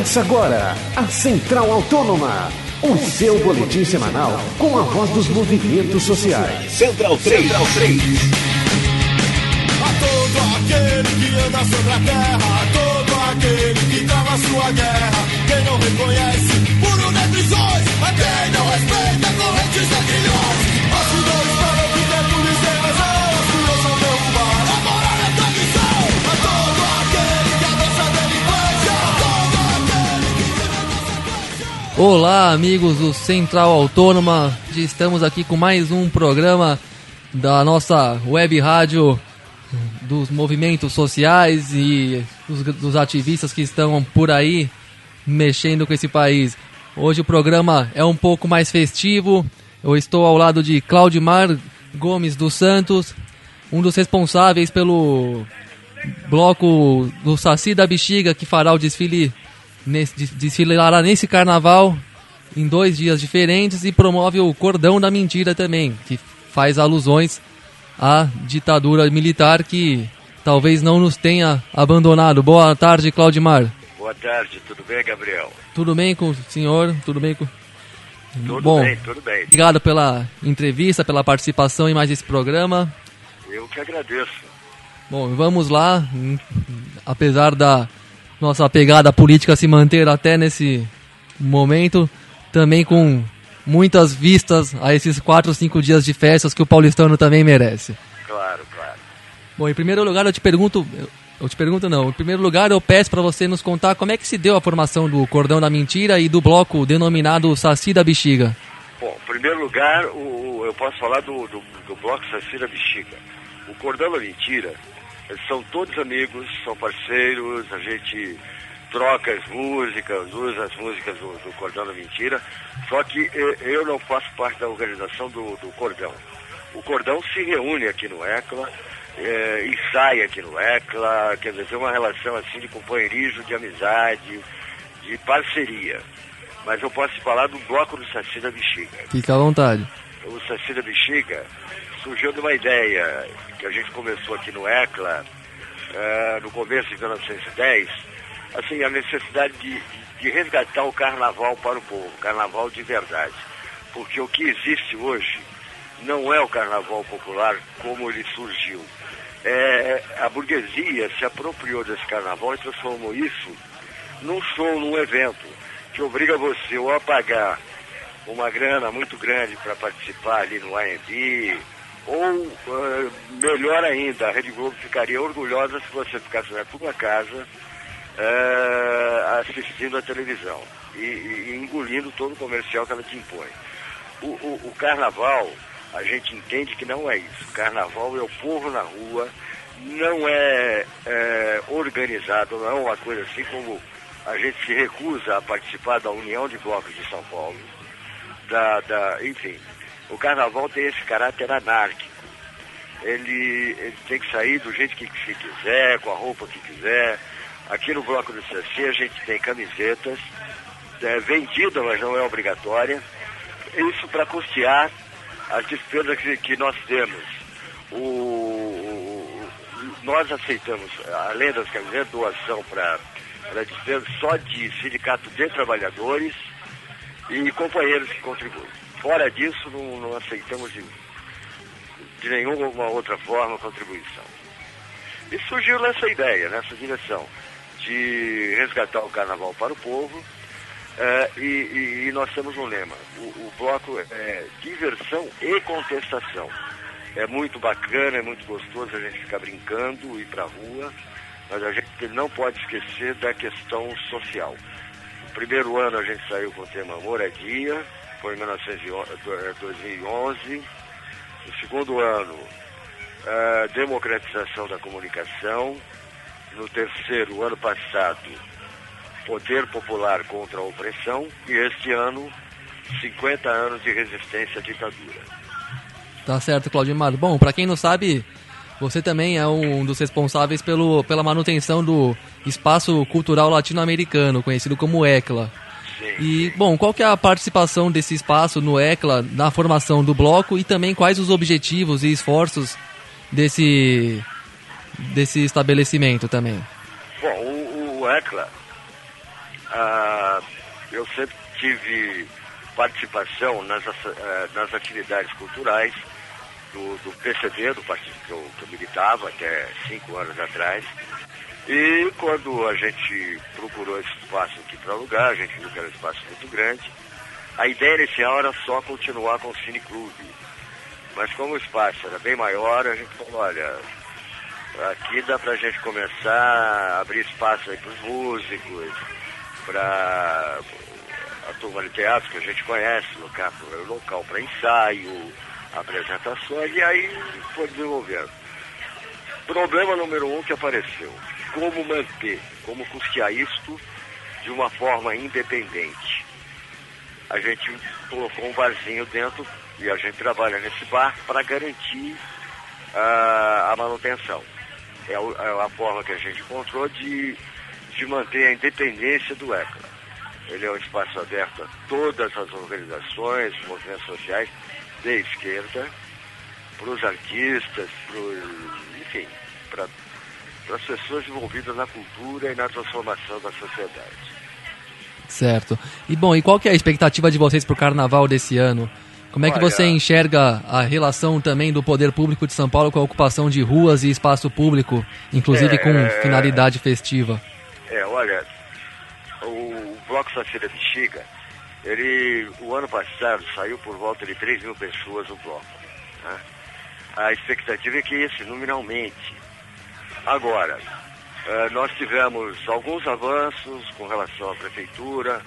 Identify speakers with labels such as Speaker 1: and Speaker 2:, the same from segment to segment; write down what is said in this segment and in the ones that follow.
Speaker 1: Começa agora a Central Autônoma, o seu boletim semanal com a voz dos movimentos sociais.
Speaker 2: Central 3. Central 3.
Speaker 3: A todo aquele que anda sobre a terra, a todo aquele que trava sua guerra, quem não reconhece puro netrizões, a quem não respeita correntes de grilhões,
Speaker 4: Olá, amigos do Central Autônoma. Estamos aqui com mais um programa da nossa web rádio dos movimentos sociais e dos, dos ativistas que estão por aí mexendo com esse país. Hoje o programa é um pouco mais festivo. Eu estou ao lado de Claudimar Gomes dos Santos, um dos responsáveis pelo bloco do Saci da Bexiga que fará o desfile nesse, des- desfilará nesse carnaval em dois dias diferentes e promove o Cordão da Mentira também, que faz alusões à ditadura militar que talvez não nos tenha abandonado. Boa tarde, Claudimar.
Speaker 5: Boa tarde, tudo bem, Gabriel?
Speaker 4: Tudo bem com o senhor? Tudo bem com...
Speaker 5: Tudo
Speaker 4: Bom,
Speaker 5: bem, tudo bem.
Speaker 4: obrigado pela entrevista, pela participação em mais esse programa.
Speaker 5: Eu que agradeço.
Speaker 4: Bom, vamos lá. Apesar da nossa pegada política se manter até nesse momento, também com muitas vistas a esses quatro, cinco dias de festas que o paulistano também merece.
Speaker 5: Claro, claro.
Speaker 4: Bom, em primeiro lugar eu te pergunto, eu- te pergunto não, em primeiro lugar eu peço para você nos contar como é que se deu a formação do Cordão da Mentira e do bloco denominado Saci da Bexiga.
Speaker 5: Bom, em primeiro lugar, o, eu posso falar do, do, do Bloco Sacira Bexiga. O Cordão da Mentira, são todos amigos, são parceiros, a gente troca as músicas, usa as músicas do, do Cordão da Mentira, só que eu não faço parte da organização do, do Cordão. O Cordão se reúne aqui no ECLA, eh, ensaia aqui no ECLA, quer dizer, tem uma relação assim de companheirismo, de amizade, de parceria. Mas eu posso te falar do bloco do Saci da Bexiga.
Speaker 4: Fica à vontade.
Speaker 5: O Saci da Bexiga surgiu de uma ideia que a gente começou aqui no ECLA, eh, no começo de 1910, assim, a necessidade de, de resgatar o carnaval para o povo, carnaval de verdade. Porque o que existe hoje não é o carnaval popular como ele surgiu. É, a burguesia se apropriou desse carnaval e transformou isso num show, num evento, que obriga você ou a pagar uma grana muito grande para participar ali no AMB, ou eh, melhor ainda, a Rede Globo ficaria orgulhosa se você ficasse na tua casa eh, assistindo a televisão e, e engolindo todo o comercial que ela te impõe. O, o- o carnaval, a gente entende que não é isso. Carnaval é o povo na rua, não é, é, organizado, não é uma coisa assim como a gente se recusa a participar da União de Blocos de São Paulo. Da, da, enfim, o carnaval tem esse caráter anárquico. Ele, ele tem que sair do jeito que se quiser, com a roupa que quiser. Aqui no Bloco do CC a gente tem camisetas, é, vendida, mas não é obrigatória. Isso para custear as despesas que, que nós temos. O, o- nós aceitamos, além das camisetas, doação para despesas só de sindicato de trabalhadores e companheiros que contribuem. Fora disso, não, não aceitamos de, de nenhuma outra forma contribuição. E surgiu nessa ideia, nessa direção, de resgatar o carnaval para o povo. eh, e, e- e nós temos um lema: o, o bloco é diversão e contestação. É muito bacana, é muito gostoso a gente ficar brincando, ir para a rua, mas a gente não pode esquecer da questão social. No primeiro ano a gente saiu com o tema moradia, foi em 1911. No segundo ano, a democratização da comunicação. No terceiro, ano passado, poder popular contra a opressão. E este ano, 50 anos de resistência à ditadura.
Speaker 4: Tá certo, Claudimar. Bom, para quem não sabe, você também é um dos responsáveis pelo, pela manutenção do espaço cultural latino-americano, conhecido como ECLA. E, bom, qual que é a participação desse espaço no ECLA na formação do bloco e também quais os objetivos e esforços desse, desse estabelecimento também?
Speaker 5: Bom, o, o ECLA ah, eu sempre tive participação nas, ah, nas atividades culturais do, do PCD, do partido que eu, que eu militava até cinco anos atrás. E quando a gente procurou esse espaço aqui para alugar, a gente viu que era um espaço muito grande, a ideia inicial era só continuar com o Cine Clube. Mas como o espaço era bem maior, a gente falou, olha, aqui dá para a gente começar a abrir espaço aí para os músicos, para a turma de teatro que a gente conhece, local, local para ensaio, apresentações, e aí foi desenvolvendo. Problema número um que apareceu, como manter, como custear isto de uma forma independente. A gente colocou um barzinho dentro e a gente trabalha nesse bar para garantir uh, a manutenção. É, é, a forma que a gente encontrou de, de manter a independência do ECLA. Ele é um espaço aberto a todas as organizações, movimentos sociais de esquerda, para os artistas, pro, enfim, para as pessoas envolvidas na cultura e na transformação da sociedade.
Speaker 4: Certo. E bom, e qual que é a expectativa de vocês para o carnaval desse ano? Como é que você enxerga a relação também do poder público de São Paulo com a ocupação de ruas e espaço público, inclusive é, com finalidade festiva?
Speaker 5: É, olha, o Bloco Sacira Bexiga, ele, o ano passado, saiu por volta de 3 mil pessoas no bloco. Né? A expectativa é que esse, nominalmente. Agora, uh, nós tivemos alguns avanços com relação à prefeitura,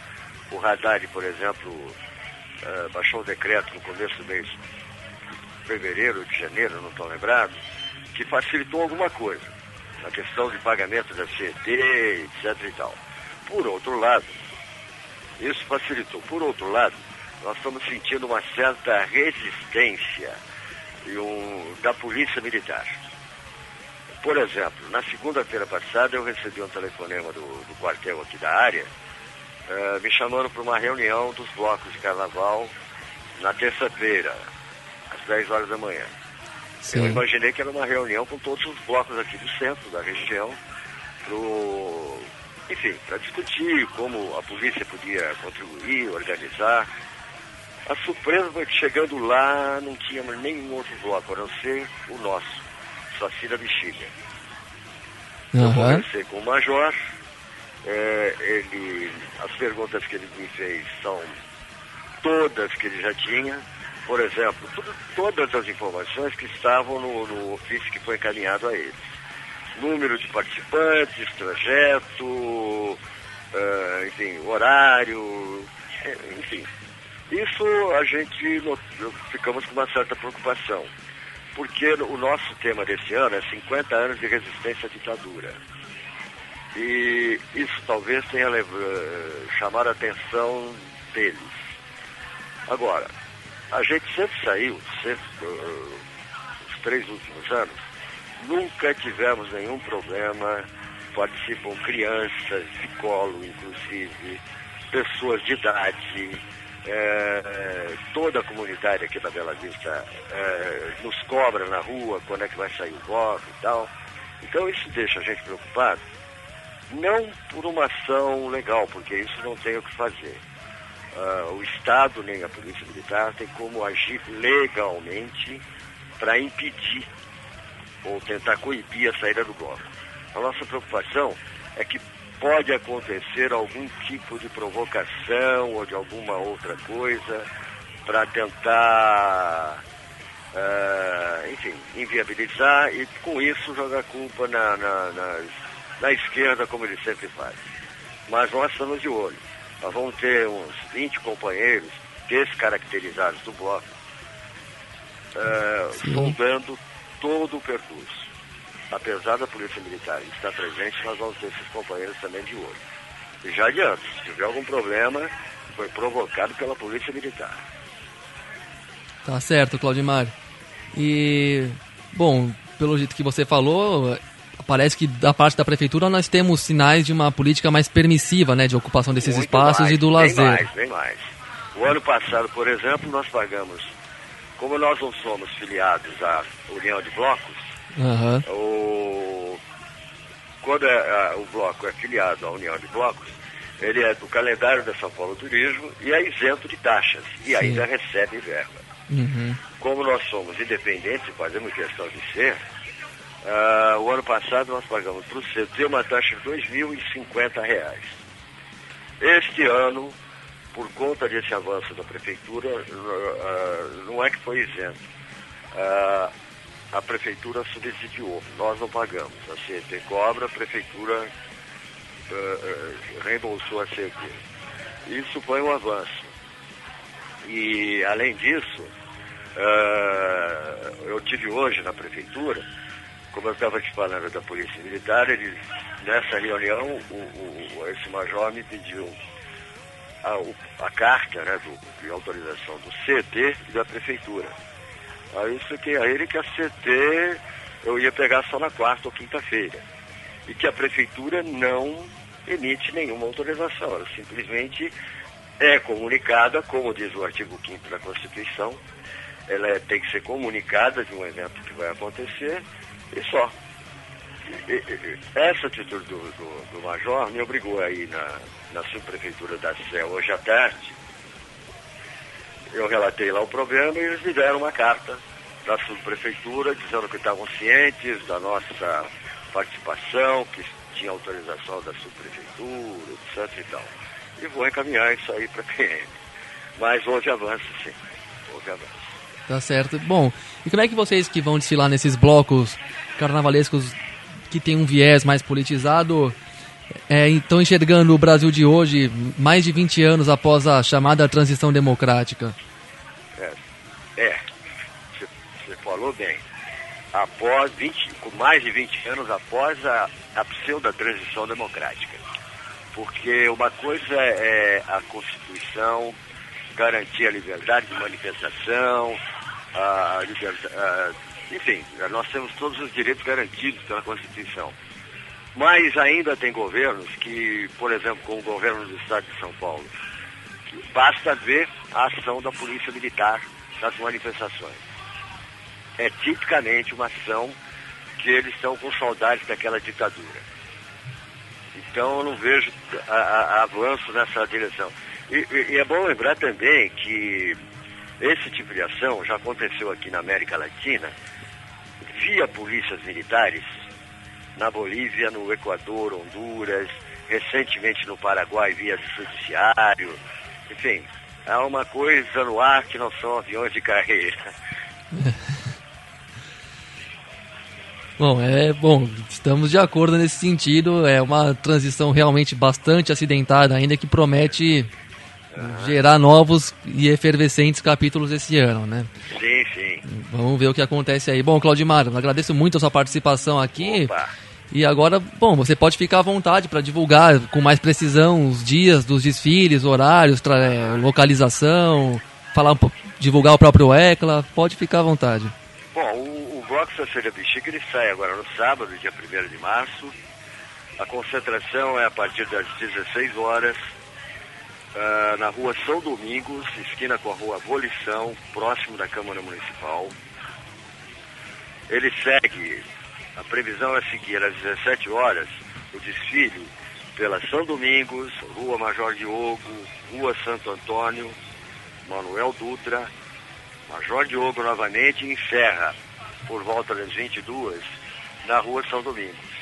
Speaker 5: o Radar, por exemplo, uh, baixou o decreto no começo do mês de fevereiro, de janeiro, não estou lembrado, que facilitou alguma coisa, na questão de pagamento da CET, etc e tal. Por outro lado, isso facilitou. Por outro lado, nós estamos sentindo uma certa resistência um, da polícia militar. Por exemplo, na segunda-feira passada eu recebi um telefonema do, do quartel aqui da área, uh, me chamando para uma reunião dos blocos de carnaval na terça-feira, às 10 horas da manhã. Sim. Eu imaginei que era uma reunião com todos os blocos aqui do centro, da região, pro, enfim, para discutir como a polícia podia contribuir, organizar. A surpresa foi que chegando lá não tinha nenhum outro bloco, a não ser o nosso, Sacira Bexiga. Uhum. Eu conversei com o Major, é, ele, as perguntas que ele me fez são todas que ele já tinha. Por exemplo, tudo, todas as informações que estavam no, no ofício que foi encaminhado a eles. Número de participantes, trajeto, uh, enfim, horário, enfim. Isso a gente ficamos com uma certa preocupação, porque o nosso tema desse ano é 50 anos de resistência à ditadura. E isso talvez tenha chamado a atenção deles. Agora, a gente sempre saiu, sempre, uh, os três últimos anos, nunca tivemos nenhum problema. Participam crianças de colo, inclusive, pessoas de idade, é, toda a comunidade aqui da Bela Vista é, nos cobra na rua quando é que vai sair o bloco e tal. Então isso deixa a gente preocupado não por uma ação legal, porque isso não tem o que fazer. Uh, o Estado nem a Polícia Militar tem como agir legalmente para impedir ou tentar coibir a saída do bloco. A nossa preocupação é que pode acontecer algum tipo de provocação ou de alguma outra coisa para tentar, uh, enfim, inviabilizar e com isso jogar culpa na, na, nas da esquerda, como ele sempre faz. Mas nós estamos de olho. Nós vamos ter uns 20 companheiros descaracterizados do bloco, uh, sondando todo o percurso. Apesar da Polícia Militar estar presente, nós vamos ter esses companheiros também de olho. E já adianto, se tiver algum problema, foi provocado pela Polícia Militar.
Speaker 4: Tá certo, Claudimar. E, bom, pelo jeito que você falou, parece que da parte da prefeitura nós temos sinais de uma política mais permissiva, né, de ocupação desses Muito espaços mais, e do lazer. Bem
Speaker 5: mais, bem mais. O ano passado, por exemplo, nós pagamos, como nós não somos filiados à União de Blocos, uhum. o, quando é, a, o bloco é filiado à União de Blocos, ele é do calendário da São Paulo Turismo e é isento de taxas e
Speaker 4: Sim.
Speaker 5: ainda recebe verba.
Speaker 4: Uhum.
Speaker 5: Como nós somos independentes e fazemos questão de ser, ah, o ano passado nós pagamos para o CT uma taxa de 2.050 reais. Este ano, por conta desse avanço da prefeitura, ah, não é que foi isento. Ah, a prefeitura subsidiou, nós não pagamos. A CET cobra, a prefeitura ah, reembolsou a CET. Isso foi um avanço. E, além disso, ah, eu tive hoje na prefeitura, como eu estava te falando da Polícia Militar, eles, nessa reunião, o, o- esse major me pediu a, a carta né, do- de autorização do CT e da prefeitura. Aí expliquei a ele que a CT eu ia pegar só na quarta ou quinta-feira. E que a prefeitura não emite nenhuma autorização. Ela simplesmente é comunicada, como diz o artigo 5 da Constituição, ela é- tem que ser comunicada de um evento que vai acontecer e só. E- e- Essa atitude do, do- do major me obrigou aí na, na subprefeitura da Sé hoje à tarde. Eu relatei lá o problema e eles me deram uma carta da subprefeitura dizendo que estavam cientes da nossa participação, que tinha autorização da subprefeitura, etc e tal. E vou encaminhar isso aí para a PM. Mas houve avanço, sim. Houve avanço.
Speaker 4: Tá certo. Bom, e como é que vocês que vão desfilar nesses blocos carnavalescos que tem um viés mais politizado é, estão enxergando o Brasil de hoje, mais de 20 anos após a chamada transição democrática?
Speaker 5: É, você- você falou bem. Após 20, com mais de 20 anos após a, a pseudo-transição democrática. Porque uma coisa é a Constituição garantir a liberdade de manifestação, a liberdade, a- enfim, nós temos todos os direitos garantidos pela Constituição. Mas ainda tem governos que, por exemplo, como o governo do Estado de São Paulo, basta ver a ação da Polícia Militar nas manifestações. É tipicamente uma ação que eles estão com saudades daquela ditadura. Então eu não vejo a- a- avanço nessa direção. E- e é bom lembrar também que esse tipo de ação já aconteceu aqui na América Latina via polícias militares na Bolívia, no Equador, Honduras, recentemente no Paraguai via judiciário. Enfim, há uma coisa no ar que não são aviões de carreira.
Speaker 4: Bom, é bom, estamos de acordo nesse sentido. É uma transição realmente bastante acidentada, ainda que promete gerar novos e efervescentes capítulos esse ano, né?
Speaker 5: Sim, sim.
Speaker 4: Vamos ver o que acontece aí. Bom, Claudimar, agradeço muito a sua participação aqui.
Speaker 5: Opa.
Speaker 4: E agora, bom, você pode ficar à vontade para divulgar com mais precisão os dias dos desfiles, horários, é, localização, falar divulgar o próprio ECLA, pode ficar à vontade.
Speaker 5: Bom, o, o Bloco Sasseira Bexiga ele sai agora no sábado, dia 1 de março. A concentração é a partir das 16 horas ah, na rua São Domingos, esquina com a rua Abolição, próximo da Câmara Municipal. Ele segue, a previsão é seguir às 17 horas o desfile pela São Domingos, Rua Major Diogo, Rua Santo Antônio, Manuel Dutra, Major Diogo novamente encerra por volta das 22 na Rua São Domingos.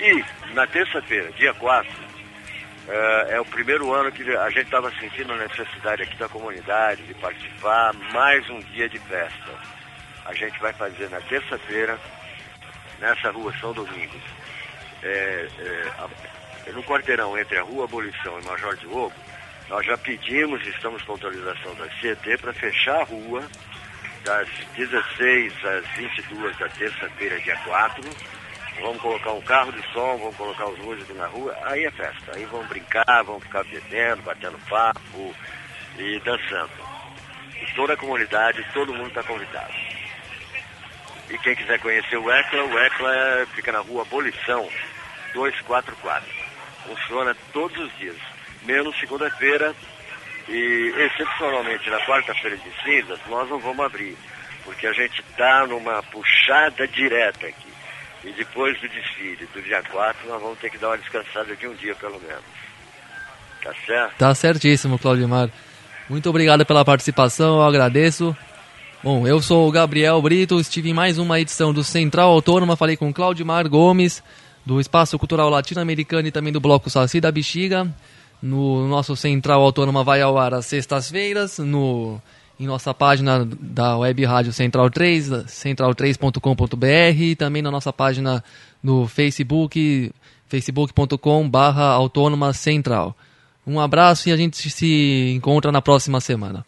Speaker 5: E na terça-feira, dia 4, eh, é o primeiro ano que a gente estava sentindo a necessidade aqui da comunidade de participar, mais um dia de festa. A gente vai fazer na terça-feira, nessa rua São Domingos, é, é, no quarteirão entre a Rua Abolição e Major Diogo, nós já pedimos, estamos com autorização da CET para fechar a rua das 16 às 22 da terça-feira, dia 4. Vamos colocar um carro de som, vamos colocar os músicos na rua, aí é festa. Aí vão brincar, vão ficar bebendo, batendo papo e dançando. E toda a comunidade, todo mundo está convidado. E quem quiser conhecer o ECLA, o ECLA fica na rua Abolição 244. Funciona todos os dias, menos segunda-feira e excepcionalmente na quarta-feira de cinzas nós não vamos abrir, porque a gente está numa puxada direta aqui. E depois do desfile do dia 4 nós vamos ter que dar uma descansada de um dia pelo menos. Tá certo?
Speaker 4: Tá certíssimo, Claudimar. Muito obrigado pela participação, eu agradeço. Bom, eu sou o Gabriel Brito, estive em mais uma edição do Central Autônoma, falei com Claudimar Gomes, do Espaço Cultural Latino-Americano e também do Bloco Saci da Bexiga. No nosso Central Autônoma vai ao ar às sextas-feiras, no em nossa página da Web Rádio Central 3, central3.com.br e também na nossa página no Facebook, facebook.com barra autônoma central. Um abraço e a gente se encontra na próxima semana.